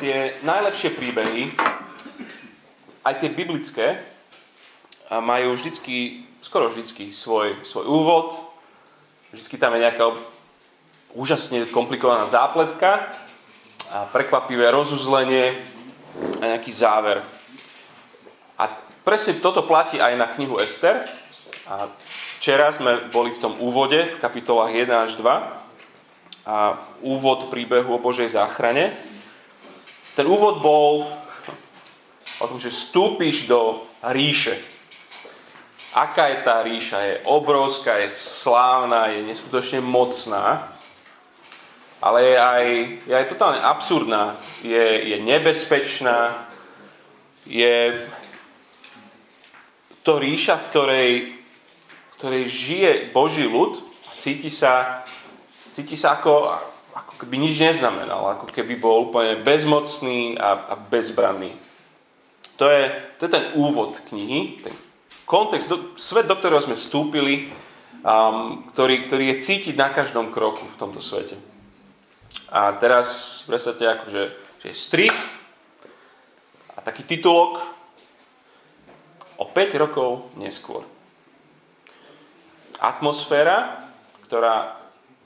tie najlepšie príbehy, aj tie biblické, majú vždycky, skoro vždycky svoj, svoj úvod, vždycky tam je nejaká úžasne komplikovaná zápletka a prekvapivé rozuzlenie a nejaký záver. A presne toto platí aj na knihu Ester. A včera sme boli v tom úvode, v kapitolách 1 až 2. A úvod príbehu o Božej záchrane. Ten úvod bol o tom, že vstúpiš do ríše. Aká je tá ríša? Je obrovská, je slávna, je neskutočne mocná, ale je aj, je aj totálne absurdná, je, je nebezpečná, je to ríša, v ktorej, ktorej žije Boží ľud a cíti sa, cíti sa ako, ako keby nič neznamenal, ako keby bol úplne bezmocný a, a bezbranný. To je, to je ten úvod knihy, ten kontext, do, svet, do ktorého sme vstúpili, um, ktorý, ktorý je cítiť na každom kroku v tomto svete. A teraz si predstavte, akože, že je strich a taký titulok o 5 rokov neskôr. Atmosféra, ktorá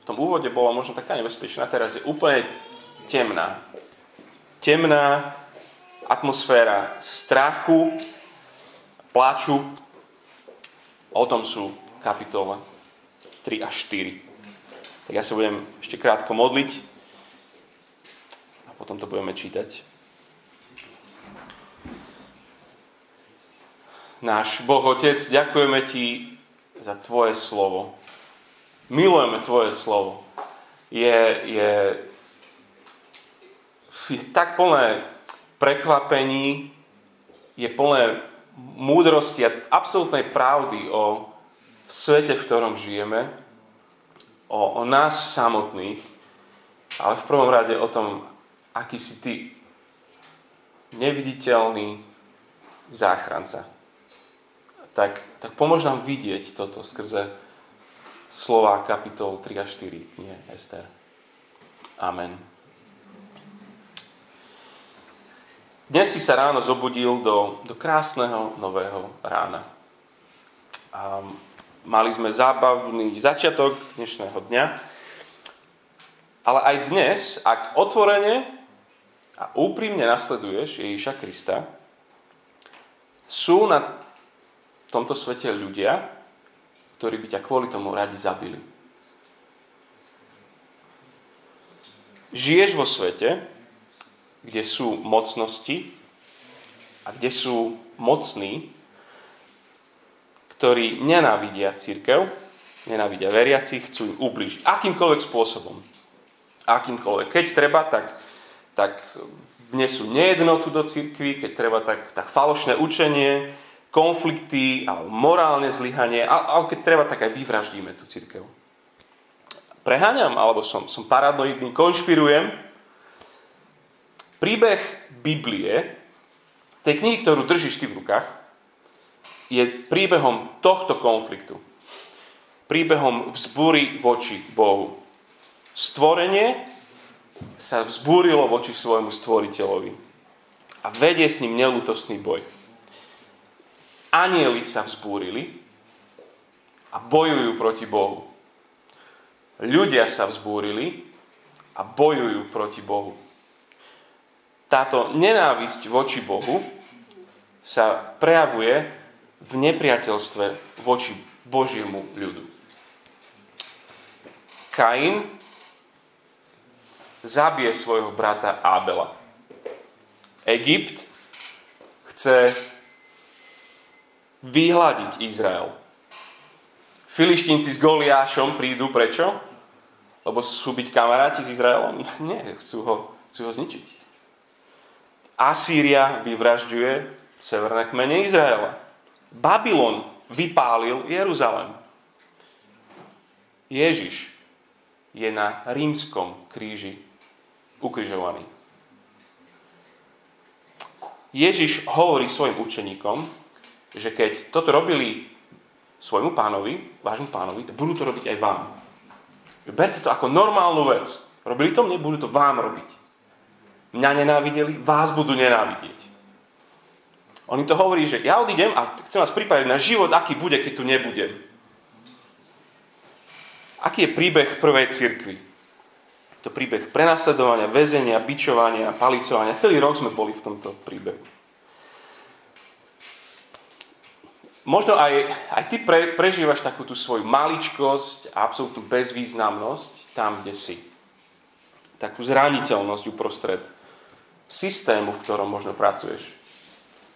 tom úvode bola možno taká nebezpečná, teraz je úplne temná. Temná, atmosféra strachu, pláču. O tom sú kapitole 3 a 4. Tak ja sa budem ešte krátko modliť a potom to budeme čítať. Náš Boh Otec, ďakujeme Ti za Tvoje slovo. Milujeme Tvoje slovo. Je, je, je tak plné prekvapení, je plné múdrosti a absolútnej pravdy o svete, v ktorom žijeme, o, o nás samotných, ale v prvom rade o tom, aký si ty neviditeľný záchranca. Tak, tak pomôž nám vidieť toto skrze slova kapitol 3 a 4 knihe Ester. Amen. Dnes si sa ráno zobudil do, do krásneho nového rána. A mali sme zábavný začiatok dnešného dňa. Ale aj dnes, ak otvorene a úprimne nasleduješ Ježíša Krista, sú na tomto svete ľudia, ktorí by ťa kvôli tomu radi zabili. Žiješ vo svete, kde sú mocnosti a kde sú mocní, ktorí nenávidia církev, nenávidia veriacich, chcú im ubližiť. Akýmkoľvek spôsobom. Akýmkoľvek. Keď treba, tak, tak vnesú nejednotu do církvy, keď treba, tak, tak falošné učenie, konflikty alebo morálne zlyhanie, ale keď treba, tak aj vyvraždíme tú církev. Preháňam, alebo som, som paranoidný, konšpirujem, Príbeh Biblie, tej knihy, ktorú držíš ty v rukách, je príbehom tohto konfliktu. Príbehom vzbúry voči Bohu. Stvorenie sa vzbúrilo voči svojmu stvoriteľovi a vedie s ním nelútostný boj. Anieli sa vzbúrili a bojujú proti Bohu. Ľudia sa vzbúrili a bojujú proti Bohu táto nenávisť voči Bohu sa prejavuje v nepriateľstve voči Božiemu ľudu. Kain zabije svojho brata Ábela. Egypt chce vyhľadiť Izrael. Filištínci s Goliášom prídu prečo? Lebo sú byť kamaráti s Izraelom? Nie, chcú ho, chcú ho zničiť. Asýria vyvražďuje severné kmene Izraela. Babylon vypálil Jeruzalem. Ježiš je na rímskom kríži ukrižovaný. Ježiš hovorí svojim učeníkom, že keď toto robili svojmu pánovi, vášmu pánovi, tak budú to robiť aj vám. Berte to ako normálnu vec. Robili to mne, budú to vám robiť. mňa nenávideli, vás budú nenávidieť. On im to hovorí, že ja odídem a chcem vás pripraviť na život, aký bude, keď tu nebudem. Aký je príbeh prvej cirkvi? To príbeh prenasledovania, väzenia, bičovania, palicovania. Celý rok sme boli v tomto príbehu. Možno aj, aj ty pre, prežívaš takú tú svoju maličkosť a absolútnu bezvýznamnosť tam, kde si. Takú zraniteľnosť uprostred systému, v ktorom možno pracuješ.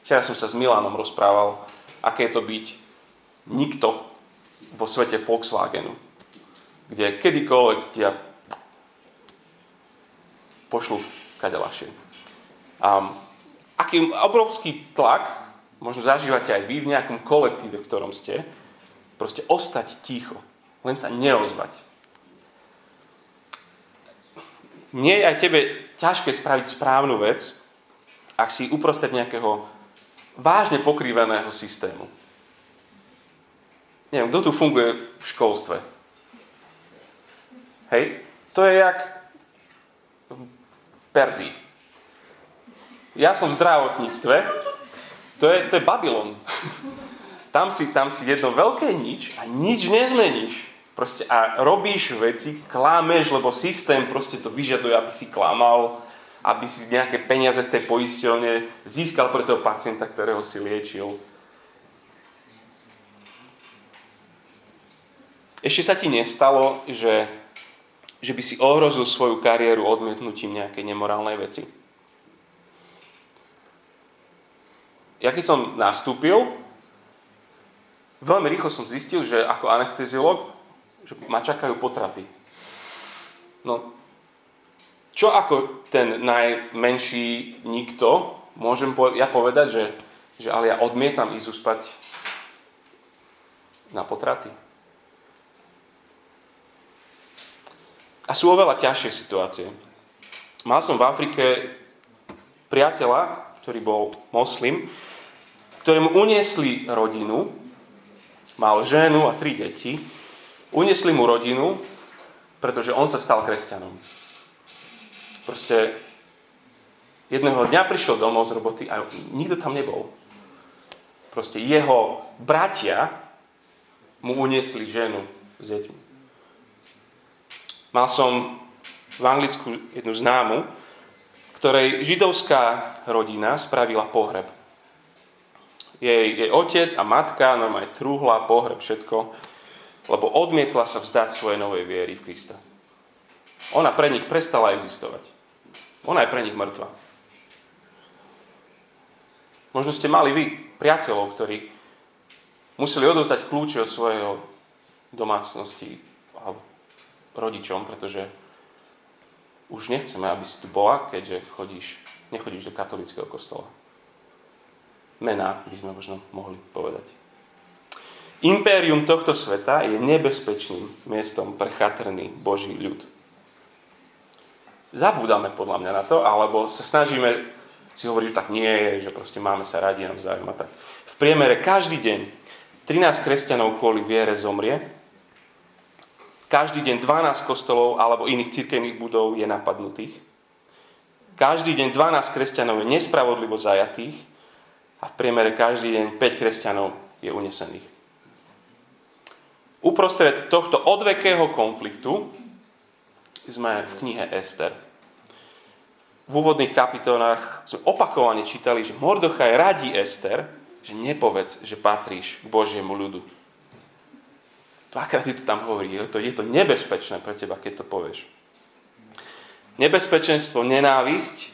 Včera som sa s Milanom rozprával, aké je to byť nikto vo svete Volkswagenu, kde kedykoľvek tia pošlu kade ľahšie. Um, aký obrovský tlak možno zažívate aj vy v nejakom kolektíve, v ktorom ste, proste ostať ticho, len sa neozvať. Nie je aj tebe ťažké spraviť správnu vec, ak si uprostred nejakého vážne pokrývaného systému. Neviem, kto tu funguje v školstve? Hej, to je jak v Perzii. Ja som v zdravotníctve to je, to je Babylon. Tam si, tam si jedno veľké nič a nič nezmeníš. Proste a robíš veci, klámeš, lebo systém proste to vyžaduje, aby si klamal, aby si nejaké peniaze z tej poisťovne získal pre toho pacienta, ktorého si liečil. Ešte sa ti nestalo, že, že by si ohrozil svoju kariéru odmietnutím nejakej nemorálnej veci? Ja keď som nastúpil, veľmi rýchlo som zistil, že ako anesteziolog, že ma čakajú potraty. No, čo ako ten najmenší nikto, môžem ja povedať, že, že ale ja odmietam ísť uspať na potraty. A sú oveľa ťažšie situácie. Mal som v Afrike priateľa, ktorý bol moslim, ktorému uniesli rodinu, mal ženu a tri deti, uniesli mu rodinu, pretože on sa stal kresťanom. Proste jedného dňa prišiel domov z roboty a nikto tam nebol. Proste jeho bratia mu uniesli ženu s deťmi. Mal som v Anglicku jednu známu, ktorej židovská rodina spravila pohreb jej, jej otec a matka, normálne truhla, pohreb, všetko, lebo odmietla sa vzdať svojej novej viery v Krista. Ona pre nich prestala existovať. Ona je pre nich mŕtva. Možno ste mali vy priateľov, ktorí museli odovzdať kľúče od svojho domácnosti alebo rodičom, pretože už nechceme, aby si tu bola, keďže chodíš, nechodíš do katolického kostola mená by sme možno mohli povedať. Impérium tohto sveta je nebezpečným miestom pre chatrný Boží ľud. Zabúdame podľa mňa na to, alebo sa snažíme si hovoriť, že tak nie je, že proste máme sa radi navzájom a tak. V priemere každý deň 13 kresťanov kvôli viere zomrie, každý deň 12 kostolov alebo iných cirkevných budov je napadnutých, každý deň 12 kresťanov je nespravodlivo zajatých a v priemere každý deň 5 kresťanov je unesených. Uprostred tohto odvekého konfliktu sme v knihe Ester. V úvodných kapitolách sme opakovane čítali, že Mordochaj radí Ester, že nepovedz, že patríš k Božiemu ľudu. Dvakrát to tam hovorí, je to, je to nebezpečné pre teba, keď to povieš. Nebezpečenstvo, nenávisť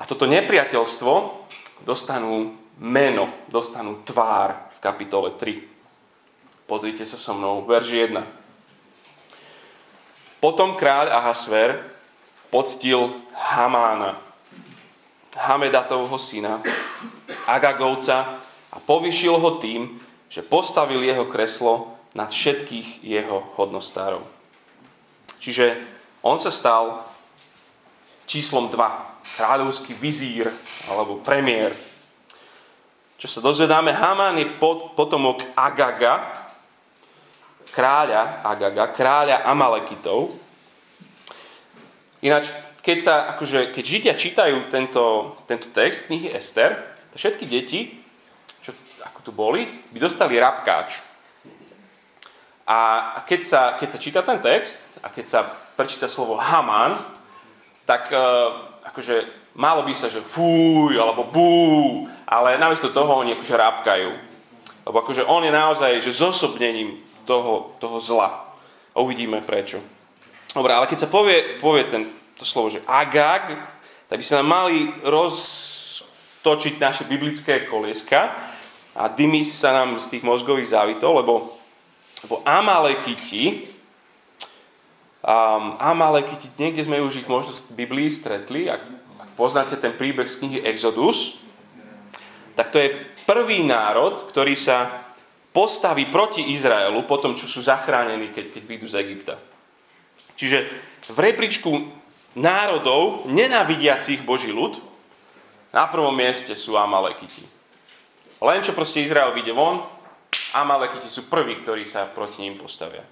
a toto nepriateľstvo dostanú meno, dostanú tvár v kapitole 3. Pozrite sa so mnou, verži 1. Potom kráľ Ahasver poctil Hamána, Hamedatovho syna, Agagovca a povyšil ho tým, že postavil jeho kreslo nad všetkých jeho hodnostárov. Čiže on sa stal číslom 2 kráľovský vizír alebo premiér. Čo sa dozvedáme, Haman je potomok Agaga, kráľa Agaga, kráľa Amalekitov. Ináč, keď, sa, akože, keď Židia čítajú tento, tento text knihy Ester, tak všetky deti, čo ako tu boli, by dostali rabkáč. A keď sa, keď sa číta ten text a keď sa prečíta slovo Haman, tak e, akože malo by sa, že fúj, alebo bú, ale namiesto toho oni akože rábkajú. Lebo akože on je naozaj že zosobnením toho, toho zla. Uvidíme prečo. Dobre, ale keď sa povie, povie ten, to slovo, že agag, tak by sa nám mali roztočiť naše biblické kolieska a dymy sa nám z tých mozgových závitov, lebo, lebo Amalekiti, um, Amalekiti, niekde sme už ich možno v Biblii stretli, ak, ak poznáte ten príbeh z knihy Exodus, tak to je prvý národ, ktorý sa postaví proti Izraelu po tom, čo sú zachránení, keď, keď vyjdú z Egypta. Čiže v rebríčku národov nenávidiacich Boží ľud, na prvom mieste sú Amalekiti. Len čo proste Izrael vyjde von, Amalekiti sú prví, ktorí sa proti ním postavia.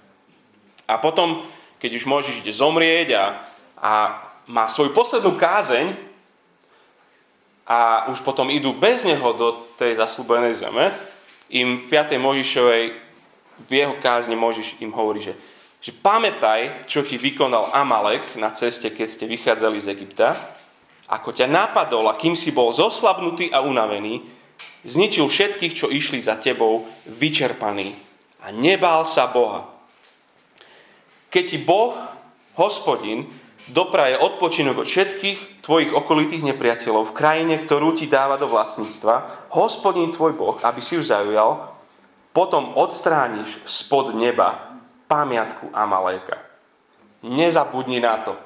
A potom, keď už môžeš ide zomrieť a, a má svoju poslednú kázeň a už potom idú bez neho do tej zaslúbenej zeme, im v 5. Možišovej v jeho kázni Možiš im hovorí, že že pamätaj, čo ti vykonal Amalek na ceste, keď ste vychádzali z Egypta, ako ťa napadol a kým si bol zoslabnutý a unavený, zničil všetkých, čo išli za tebou, vyčerpaný a nebál sa Boha. Keď ti Boh, hospodin, dopraje odpočinok od všetkých tvojich okolitých nepriateľov v krajine, ktorú ti dáva do vlastníctva, hospodin tvoj Boh, aby si ju zaujal, potom odstrániš spod neba pamiatku Amaléka. Nezabudni na to.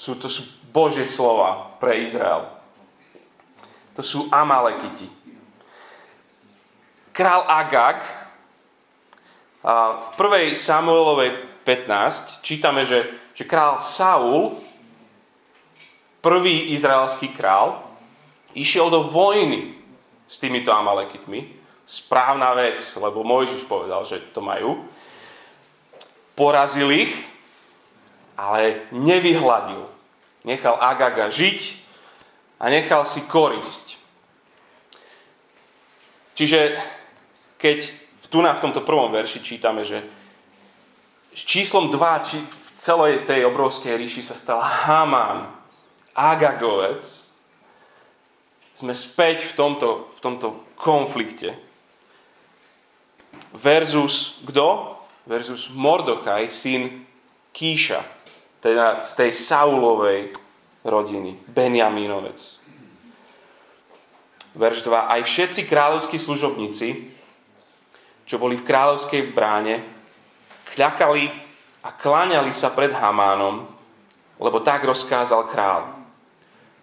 Sú, to sú Božie slova pre Izrael. To sú Amalekiti. Král Agag v 1. Samuelovej 15 čítame, že, že král Saul, prvý izraelský král, išiel do vojny s týmito Amalekitmi správna vec, lebo Mojžiš povedal, že to majú. Porazil ich, ale nevyhľadil. Nechal Agaga žiť a nechal si korisť. Čiže keď tu na v tomto prvom verši čítame, že číslom 2 či v celej tej obrovskej ríši sa stal Haman, Agagovec, sme späť v tomto, v tomto konflikte versus kto? Versus Mordochaj, syn Kíša, teda z tej Saulovej rodiny, Benjamínovec. Verš 2. Aj všetci kráľovskí služobníci, čo boli v kráľovskej bráne, kľakali a kláňali sa pred Hamánom, lebo tak rozkázal král.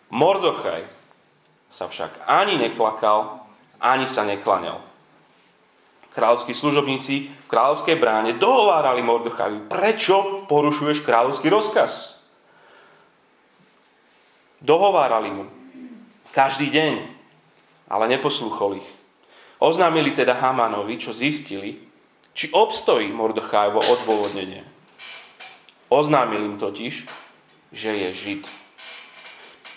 Mordochaj sa však ani neklakal, ani sa neklaňal kráľovskí služobníci v kráľovskej bráne dohovárali Mordochaju, prečo porušuješ kráľovský rozkaz? Dohovárali mu. Každý deň. Ale neposlúchol ich. Oznámili teda Hamanovi, čo zistili, či obstojí Mordochajovo odôvodnenie. Oznámil im totiž, že je Žid.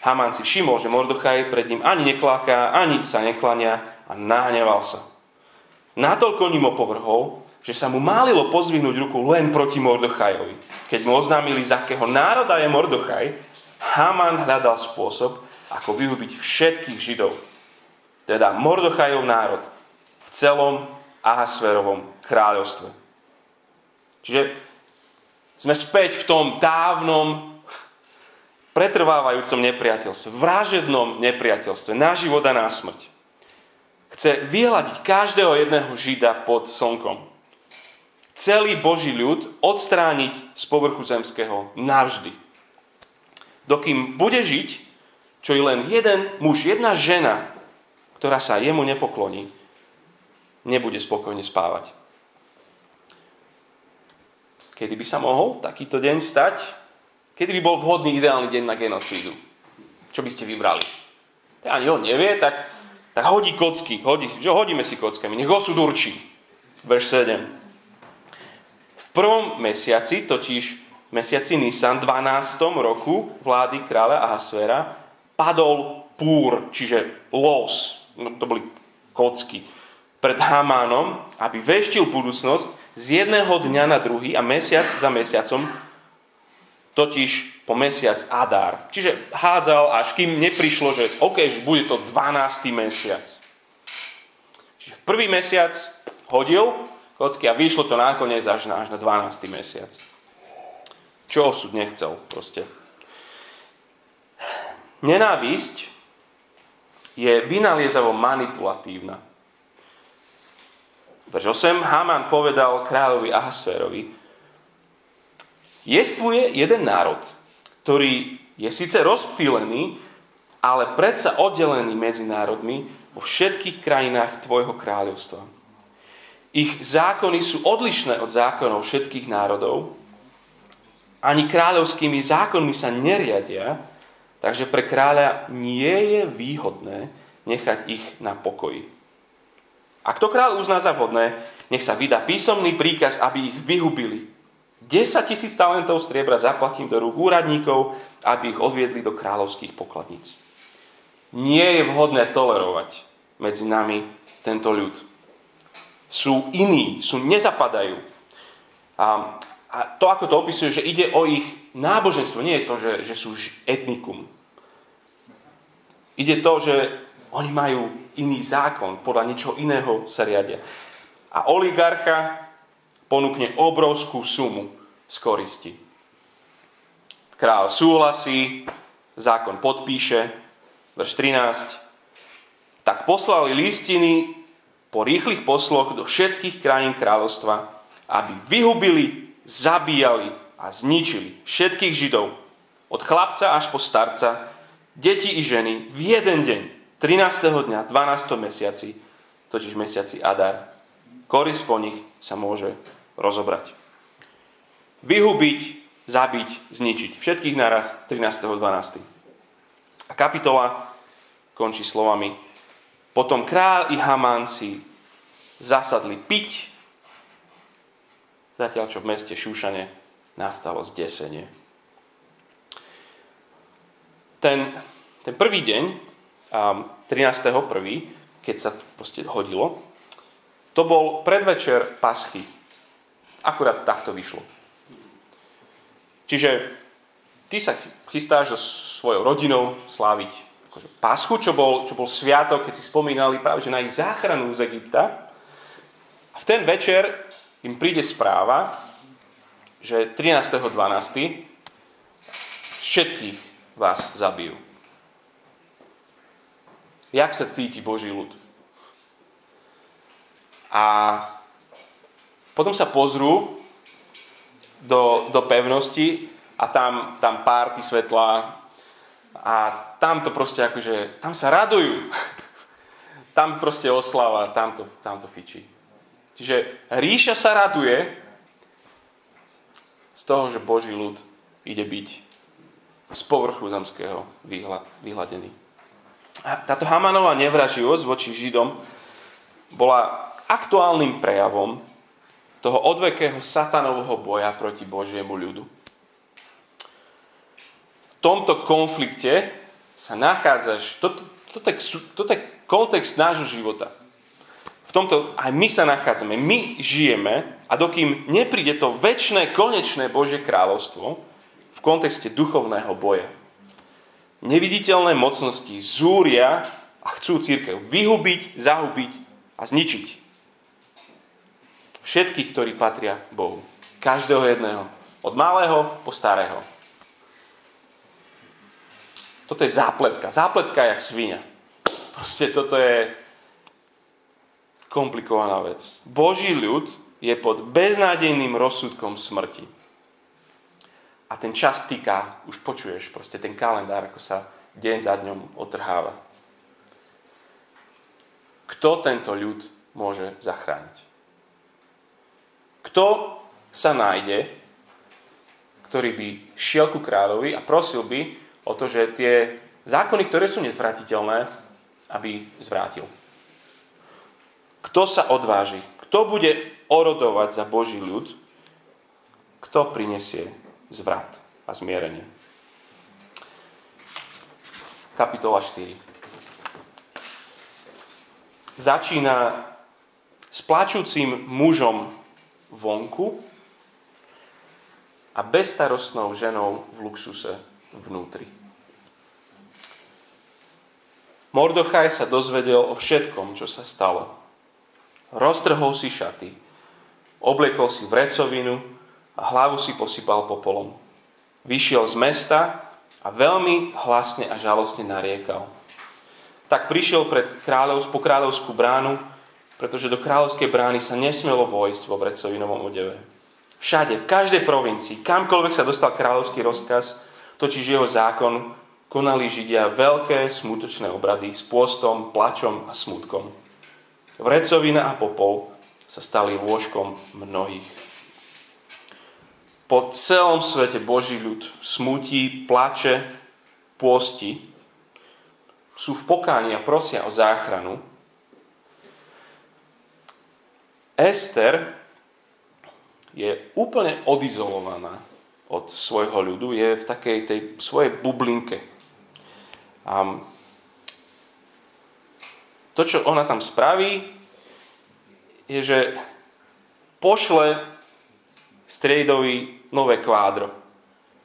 Haman si všimol, že Mordochaj pred ním ani nekláka, ani sa neklania a nahneval sa. Natoľko ním opovrhol, že sa mu málilo pozvihnúť ruku len proti Mordochajovi. Keď mu oznámili, z akého národa je Mordochaj, Haman hľadal spôsob, ako vyhubiť všetkých Židov. Teda Mordochajov národ v celom Ahasverovom kráľovstve. Čiže sme späť v tom dávnom pretrvávajúcom nepriateľstve, vražednom nepriateľstve, na život a na smrť chce vyhľadiť každého jedného žida pod slnkom. Celý Boží ľud odstrániť z povrchu zemského navždy. Dokým bude žiť, čo je len jeden muž, jedna žena, ktorá sa jemu nepokloní, nebude spokojne spávať. Kedy by sa mohol takýto deň stať? Kedy by bol vhodný ideálny deň na genocídu? Čo by ste vybrali? To ani on nevie, tak tak hodí kocky, hodí, že hodíme si kockami, nech osud určí. Verš 7. V prvom mesiaci totiž mesiaci Nisan, 12. roku vlády kráľa Ahasvera, padol púr, čiže los, no, to boli kocky, pred Hamánom, aby veštil budúcnosť z jedného dňa na druhý a mesiac za mesiacom, totiž po mesiac Adár. Čiže hádzal, až kým neprišlo, že OK, že bude to 12. mesiac. Čiže v prvý mesiac hodil kocky a vyšlo to nakoniec až na, až na 12. mesiac. Čo osud nechcel proste. Nenávisť je vynaliezavo manipulatívna. Verš 8. Haman povedal kráľovi Ahasférovi, jestvuje jeden národ, ktorý je síce rozptýlený, ale predsa oddelený medzi národmi vo všetkých krajinách tvojho kráľovstva. Ich zákony sú odlišné od zákonov všetkých národov, ani kráľovskými zákonmi sa neriadia, takže pre kráľa nie je výhodné nechať ich na pokoji. Ak to kráľ uzná za vhodné, nech sa vydá písomný príkaz, aby ich vyhubili. 10 tisíc talentov striebra zaplatím do rúk úradníkov, aby ich odviedli do kráľovských pokladníc. Nie je vhodné tolerovať medzi nami tento ľud. Sú iní, sú, nezapadajú. A, a to, ako to opisuje, že ide o ich náboženstvo, nie je to, že, že sú etnikum. Ide to, že oni majú iný zákon, podľa niečoho iného sa riadia. A oligarcha ponúkne obrovskú sumu z koristi. Král súhlasí, zákon podpíše, verš 13. Tak poslali listiny po rýchlych posloch do všetkých krajín kráľovstva, aby vyhubili, zabíjali a zničili všetkých Židov, od chlapca až po starca, deti i ženy v jeden deň 13. dňa, 12. mesiaci, totiž mesiaci Adar, koris po nich sa môže rozobrať. Vyhubiť, zabiť, zničiť. Všetkých naraz 13.12. A kapitola končí slovami Potom král i Hamán si zasadli piť, zatiaľ čo v meste Šúšane nastalo zdesenie. Ten, ten prvý deň 13.1., keď sa proste hodilo, to bol predvečer paschy. Akurát takto vyšlo. Čiže ty sa chystáš so svojou rodinou sláviť akože paschu, čo bol, čo bol sviatok, keď si spomínali práve že na ich záchranu z Egypta. A v ten večer im príde správa, že 13.12. všetkých vás zabijú. Jak sa cíti Boží ľud? A potom sa pozrú do, do pevnosti a tam, tam párty svetla a tam to proste akože, tam sa radujú. Tam proste oslava, tam to, tam to fičí. Čiže ríša sa raduje z toho, že Boží ľud ide byť z povrchu zemského vyhladený táto Hamanová nevraživosť voči Židom bola aktuálnym prejavom toho odvekého satanového boja proti Božiemu ľudu. V tomto konflikte sa nachádzaš, toto, toto, toto je kontext nášho života. V tomto aj my sa nachádzame, my žijeme a dokým nepríde to väčšie, konečné Božie kráľovstvo v kontexte duchovného boja neviditeľné mocnosti zúria a chcú církev vyhubiť, zahubiť a zničiť. Všetkých, ktorí patria Bohu. Každého jedného. Od malého po starého. Toto je zápletka. Zápletka jak svinia. Proste toto je komplikovaná vec. Boží ľud je pod beznádejným rozsudkom smrti. A ten čas týka, už počuješ proste ten kalendár, ako sa deň za dňom otrháva. Kto tento ľud môže zachrániť? Kto sa nájde, ktorý by šiel ku kráľovi a prosil by o to, že tie zákony, ktoré sú nezvratiteľné, aby zvrátil. Kto sa odváži? Kto bude orodovať za Boží ľud? Kto prinesie zvrat a zmierenie. Kapitola 4. Začína s plačúcim mužom vonku a bezstarostnou ženou v luxuse vnútri. Mordochaj sa dozvedel o všetkom, čo sa stalo. Roztrhol si šaty, obliekol si vrecovinu a hlavu si posypal popolom. Vyšiel z mesta a veľmi hlasne a žalostne nariekal. Tak prišiel pred kráľov, po kráľovskú bránu, pretože do kráľovskej brány sa nesmelo vojsť vo vrecovinovom odeve. Všade, v každej provincii, kamkoľvek sa dostal kráľovský rozkaz, totiž jeho zákon, konali Židia veľké smutočné obrady s pôstom, plačom a smutkom. Vrecovina a popol sa stali lôžkom mnohých. Po celom svete Boží ľud smutí, plače, pôsti, sú v pokáni a prosia o záchranu. Ester je úplne odizolovaná od svojho ľudu, je v takej tej svojej bublinke. A to, čo ona tam spraví, je, že pošle striedovi nové kvádro.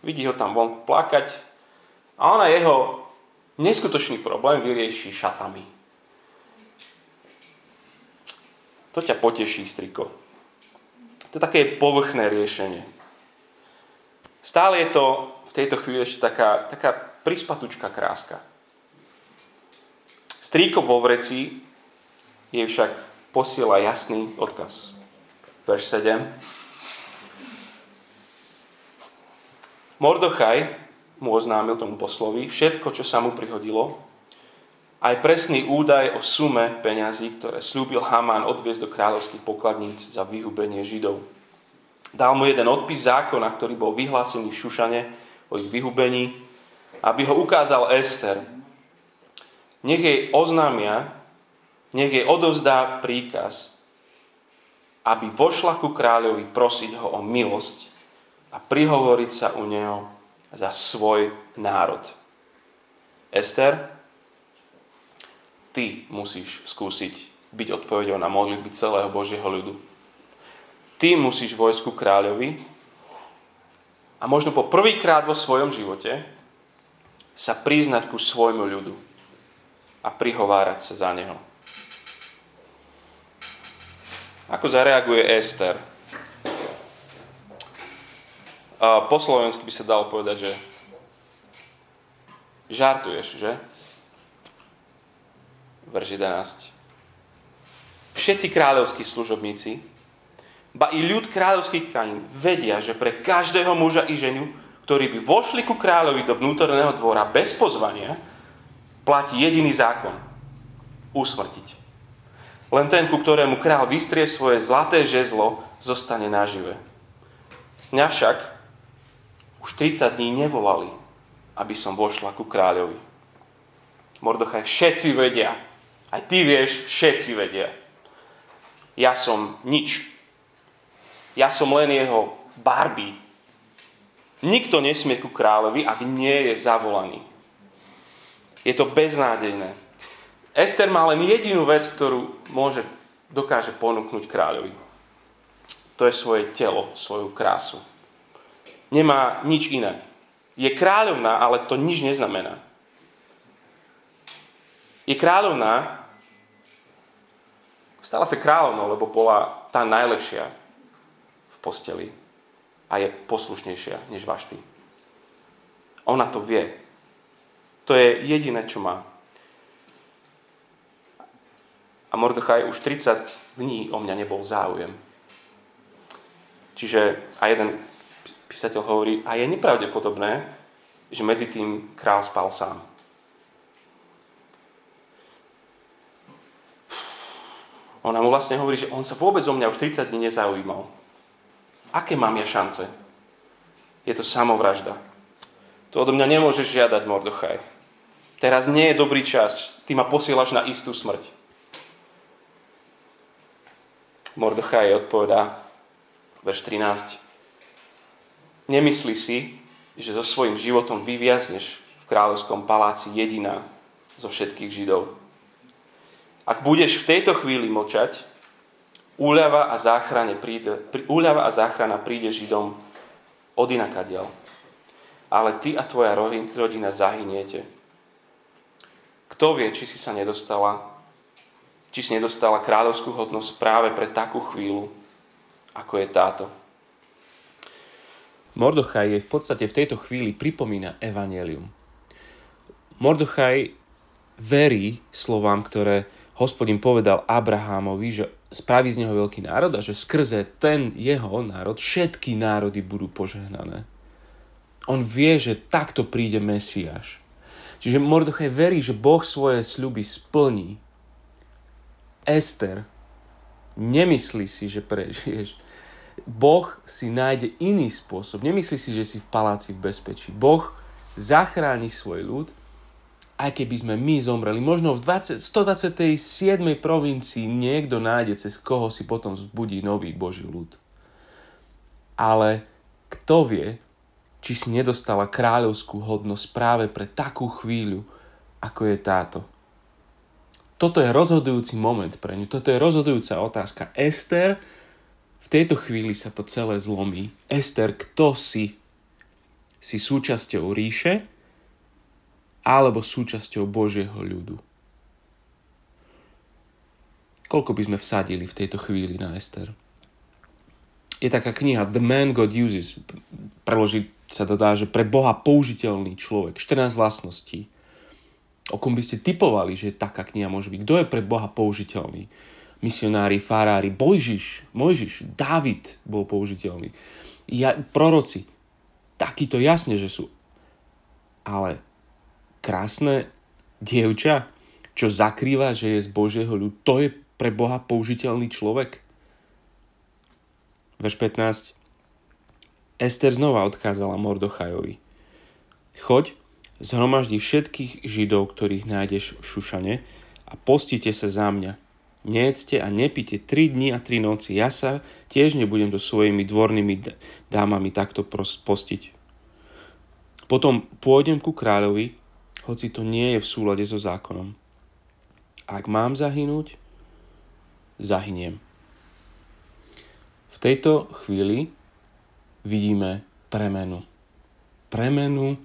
Vidí ho tam vonku plakať a ona jeho neskutočný problém vyrieši šatami. To ťa poteší, striko. To je také povrchné riešenie. Stále je to v tejto chvíli ešte taká, taká prispatučká kráska. Strýko vo vreci jej však posiela jasný odkaz. Verš 7. Mordochaj mu oznámil tomu poslovi všetko, čo sa mu prihodilo, aj presný údaj o sume peňazí, ktoré slúbil Hamán odviezť do kráľovských pokladníc za vyhubenie Židov. Dal mu jeden odpis zákona, ktorý bol vyhlásený v Šušane o ich vyhubení, aby ho ukázal Ester. Nech jej oznámia, nech jej odovzdá príkaz, aby vošla ku kráľovi prosiť ho o milosť a prihovoriť sa u neho za svoj národ. Ester, ty musíš skúsiť byť odpovedou na modlitby celého Božieho ľudu. Ty musíš vojsku kráľovi a možno po prvýkrát vo svojom živote sa priznať ku svojmu ľudu a prihovárať sa za neho. Ako zareaguje Ester? Po slovensky by sa dalo povedať, že žartuješ, že? verš 11. Všetci kráľovskí služobníci, ba i ľud kráľovských krajín vedia, že pre každého muža i ženu, ktorí by vošli ku kráľovi do vnútorného dvora bez pozvania, platí jediný zákon. Usmrtiť. Len ten, ku ktorému kráľ vystrie svoje zlaté žezlo, zostane nažive. Mňa však už 30 dní nevolali, aby som vošla ku kráľovi. Mordochaj, všetci vedia, aj ty vieš, všetci vedia. Ja som nič. Ja som len jeho Barbie. Nikto nesmie ku kráľovi, ak nie je zavolaný. Je to beznádejné. Ester má len jedinú vec, ktorú môže, dokáže ponúknuť kráľovi. To je svoje telo, svoju krásu. Nemá nič iné. Je kráľovná, ale to nič neznamená. Je kráľovná, Stala sa kráľovnou, lebo bola tá najlepšia v posteli a je poslušnejšia než Vašty. Ona to vie. To je jediné, čo má. A Mordechaj už 30 dní o mňa nebol záujem. Čiže a jeden písateľ hovorí, a je nepravdepodobné, že medzi tým král spal sám. Ona mu vlastne hovorí, že on sa vôbec o mňa už 30 dní nezaujímal. Aké mám ja šance? Je to samovražda. To odo mňa nemôžeš žiadať, Mordochaj. Teraz nie je dobrý čas. Ty ma posielaš na istú smrť. Mordochaj odpovedá, verš 13. nemyslí si, že so svojím životom vyviazneš v kráľovskom paláci jediná zo všetkých Židov. Ak budeš v tejto chvíli močať, úľava a, záchrane príde, úľava a záchrana príde Židom od. Ale ty a tvoja rodina zahyniete. Kto vie, či si sa nedostala, či si nedostala kráľovskú hodnosť práve pre takú chvíľu, ako je táto. Mordochaj je v podstate v tejto chvíli pripomína evanelium. Mordochaj verí slovám, ktoré hospodin povedal Abrahámovi, že spraví z neho veľký národ a že skrze ten jeho národ všetky národy budú požehnané. On vie, že takto príde Mesiáš. Čiže Mordochaj verí, že Boh svoje sľuby splní. Ester nemyslí si, že prežiješ. Boh si nájde iný spôsob. Nemyslí si, že si v paláci v bezpečí. Boh zachráni svoj ľud, aj keby sme my zomreli. Možno v 20, 127. provincii niekto nájde, cez koho si potom zbudí nový Boží ľud. Ale kto vie, či si nedostala kráľovskú hodnosť práve pre takú chvíľu, ako je táto. Toto je rozhodujúci moment pre ňu. Toto je rozhodujúca otázka. Ester tejto chvíli sa to celé zlomí. Ester, kto si? Si súčasťou ríše alebo súčasťou Božieho ľudu? Koľko by sme vsadili v tejto chvíli na Ester? Je taká kniha The Man God Uses. Preložiť sa to dá, že pre Boha použiteľný človek. 14 vlastností. O kom by ste typovali, že taká kniha môže byť? Kto je pre Boha použiteľný? misionári, farári, Bojžiš, Mojžiš, Dávid bol použiteľný. Ja, proroci, takýto jasne, že sú. Ale krásne dievča, čo zakrýva, že je z Božieho ľudu, to je pre Boha použiteľný človek. Verš 15. Ester znova odkázala Mordochajovi. Choď, zhromaždi všetkých židov, ktorých nájdeš v Šušane a postite sa za mňa nejedzte a nepite 3 dni a 3 noci. Ja sa tiež nebudem so svojimi dvornými dámami takto postiť. Potom pôjdem ku kráľovi, hoci to nie je v súlade so zákonom. Ak mám zahynúť, zahyniem. V tejto chvíli vidíme premenu. Premenu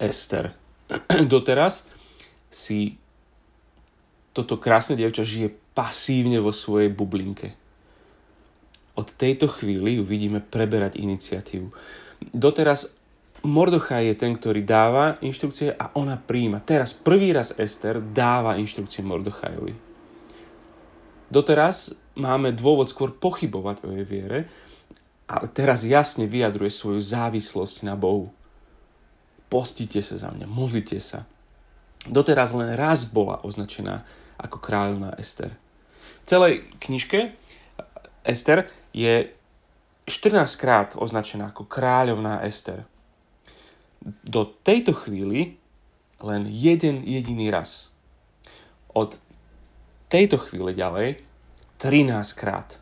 Ester. Doteraz si toto krásne dievča žije pasívne vo svojej bublinke. Od tejto chvíli ju vidíme preberať iniciatívu. Doteraz Mordochaj je ten, ktorý dáva inštrukcie a ona príjima. Teraz prvý raz Ester dáva inštrukcie Mordochajovi. Doteraz máme dôvod skôr pochybovať o jej viere, ale teraz jasne vyjadruje svoju závislosť na Bohu. Postite sa za mňa, modlite sa. Doteraz len raz bola označená ako kráľovná Ester celej knižke Ester je 14 krát označená ako kráľovná Ester. Do tejto chvíli len jeden jediný raz. Od tejto chvíle ďalej 13 krát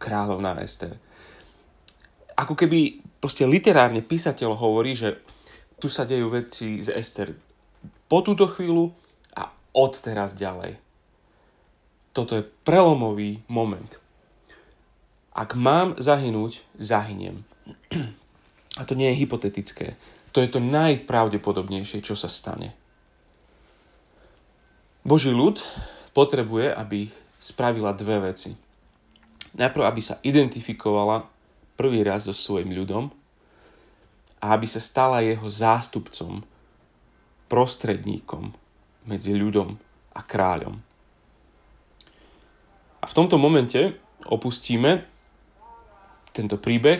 kráľovná Ester. Ako keby proste literárne písateľ hovorí, že tu sa dejú veci z Ester po túto chvíľu a od teraz ďalej. Toto je prelomový moment. Ak mám zahynúť, zahyniem. A to nie je hypotetické. To je to najpravdepodobnejšie, čo sa stane. Boží ľud potrebuje, aby spravila dve veci. Najprv, aby sa identifikovala prvý raz so svojim ľudom a aby sa stala jeho zástupcom, prostredníkom medzi ľudom a kráľom. A v tomto momente opustíme tento príbeh.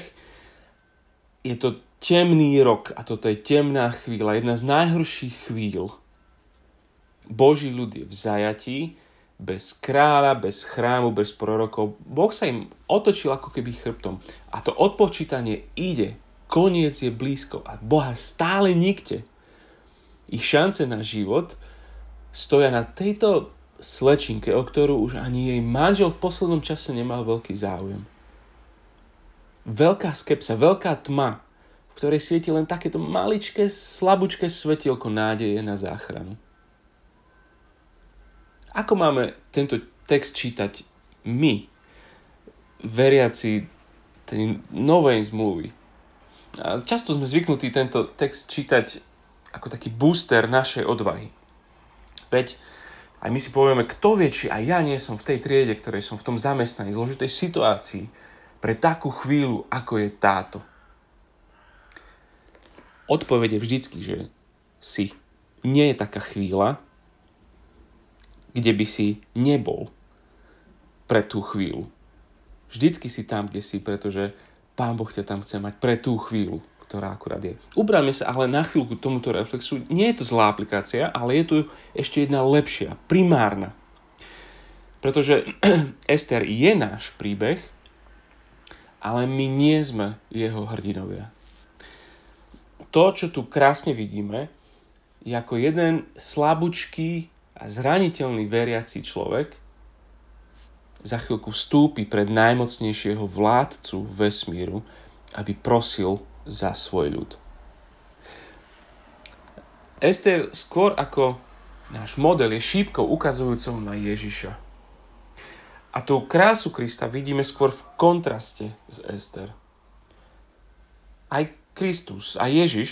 Je to temný rok a toto je temná chvíľa, jedna z najhorších chvíľ. Boží ľud je v zajatí, bez kráľa, bez chrámu, bez prorokov. Boh sa im otočil ako keby chrbtom. A to odpočítanie ide. Koniec je blízko a Boha stále nikte. Ich šance na život stoja na tejto slečinke, o ktorú už ani jej manžel v poslednom čase nemal veľký záujem. Veľká skepsa, veľká tma, v ktorej svieti len takéto maličké, slabúčké svetielko nádeje na záchranu. Ako máme tento text čítať my, veriaci tej novej zmluvy? A často sme zvyknutí tento text čítať ako taký booster našej odvahy. Veď aj my si povieme, kto vie, či aj ja nie som v tej triede, ktorej som v tom zamestnaní, zložitej situácii pre takú chvíľu, ako je táto. Odpoveď vždycky, že si. Nie je taká chvíľa, kde by si nebol pre tú chvíľu. Vždycky si tam, kde si, pretože Pán Boh ťa tam chce mať pre tú chvíľu ktorá akurát je. Ubrajme sa ale na chvíľku tomuto reflexu. Nie je to zlá aplikácia, ale je tu ešte jedna lepšia, primárna. Pretože Ester je náš príbeh, ale my nie sme jeho hrdinovia. To, čo tu krásne vidíme, je ako jeden slabúčký a zraniteľný veriaci človek za chvíľku vstúpi pred najmocnejšieho vládcu vesmíru, aby prosil za svoj ľud. Ester skôr ako náš model je šípkou ukazujúcou na Ježiša. A tú krásu Krista vidíme skôr v kontraste s Ester. Aj Kristus, aj Ježiš,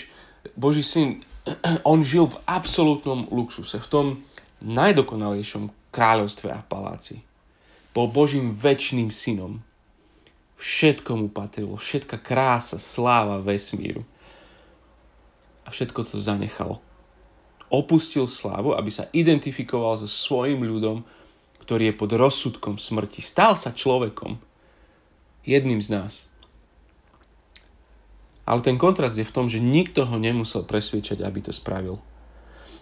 Boží syn, on žil v absolútnom luxuse, v tom najdokonalejšom kráľovstve a paláci. Bol Božím väčšným synom, Všetko mu patrilo, všetka krása, sláva vesmíru. A všetko to zanechal. Opustil slávu, aby sa identifikoval so svojim ľudom, ktorý je pod rozsudkom smrti. Stal sa človekom. Jedným z nás. Ale ten kontrast je v tom, že nikto ho nemusel presviečať, aby to spravil.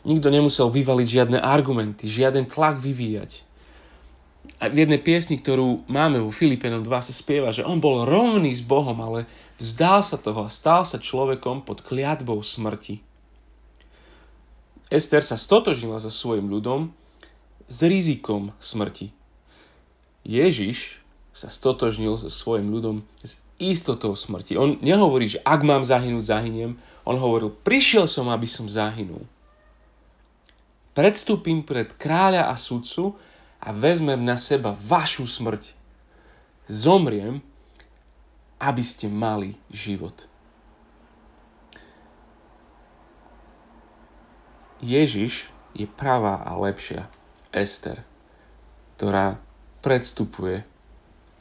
Nikto nemusel vyvaliť žiadne argumenty, žiaden tlak vyvíjať a v jednej piesni, ktorú máme vo Filipenom 2 sa spieva, že on bol rovný s Bohom, ale vzdal sa toho a stal sa človekom pod kliatbou smrti. Ester sa stotožnila so svojim ľudom s rizikom smrti. Ježiš sa stotožnil so svojim ľudom s istotou smrti. On nehovorí, že ak mám zahynúť, zahyniem. On hovoril, prišiel som, aby som zahynul. Predstúpim pred kráľa a sudcu a vezmem na seba vašu smrť. Zomriem, aby ste mali život. Ježiš je pravá a lepšia Ester, ktorá predstupuje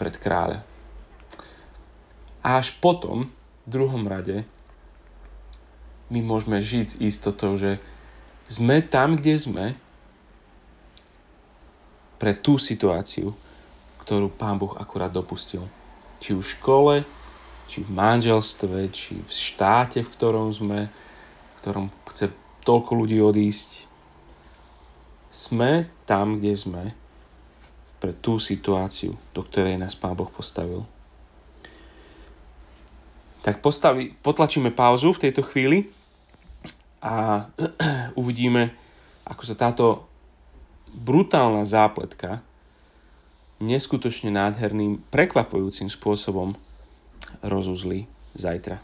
pred kráľa. A až potom, v druhom rade, my môžeme žiť s istotou, že sme tam, kde sme, pre tú situáciu, ktorú Pán Boh akurát dopustil. Či už v škole, či v manželstve, či v štáte, v ktorom sme, v ktorom chce toľko ľudí odísť. Sme tam, kde sme, pre tú situáciu, do ktorej nás Pán Boh postavil. Tak postavi, potlačíme pauzu v tejto chvíli a uvidíme, ako sa táto brutálna zápletka neskutočne nádherným, prekvapujúcim spôsobom rozuzli zajtra.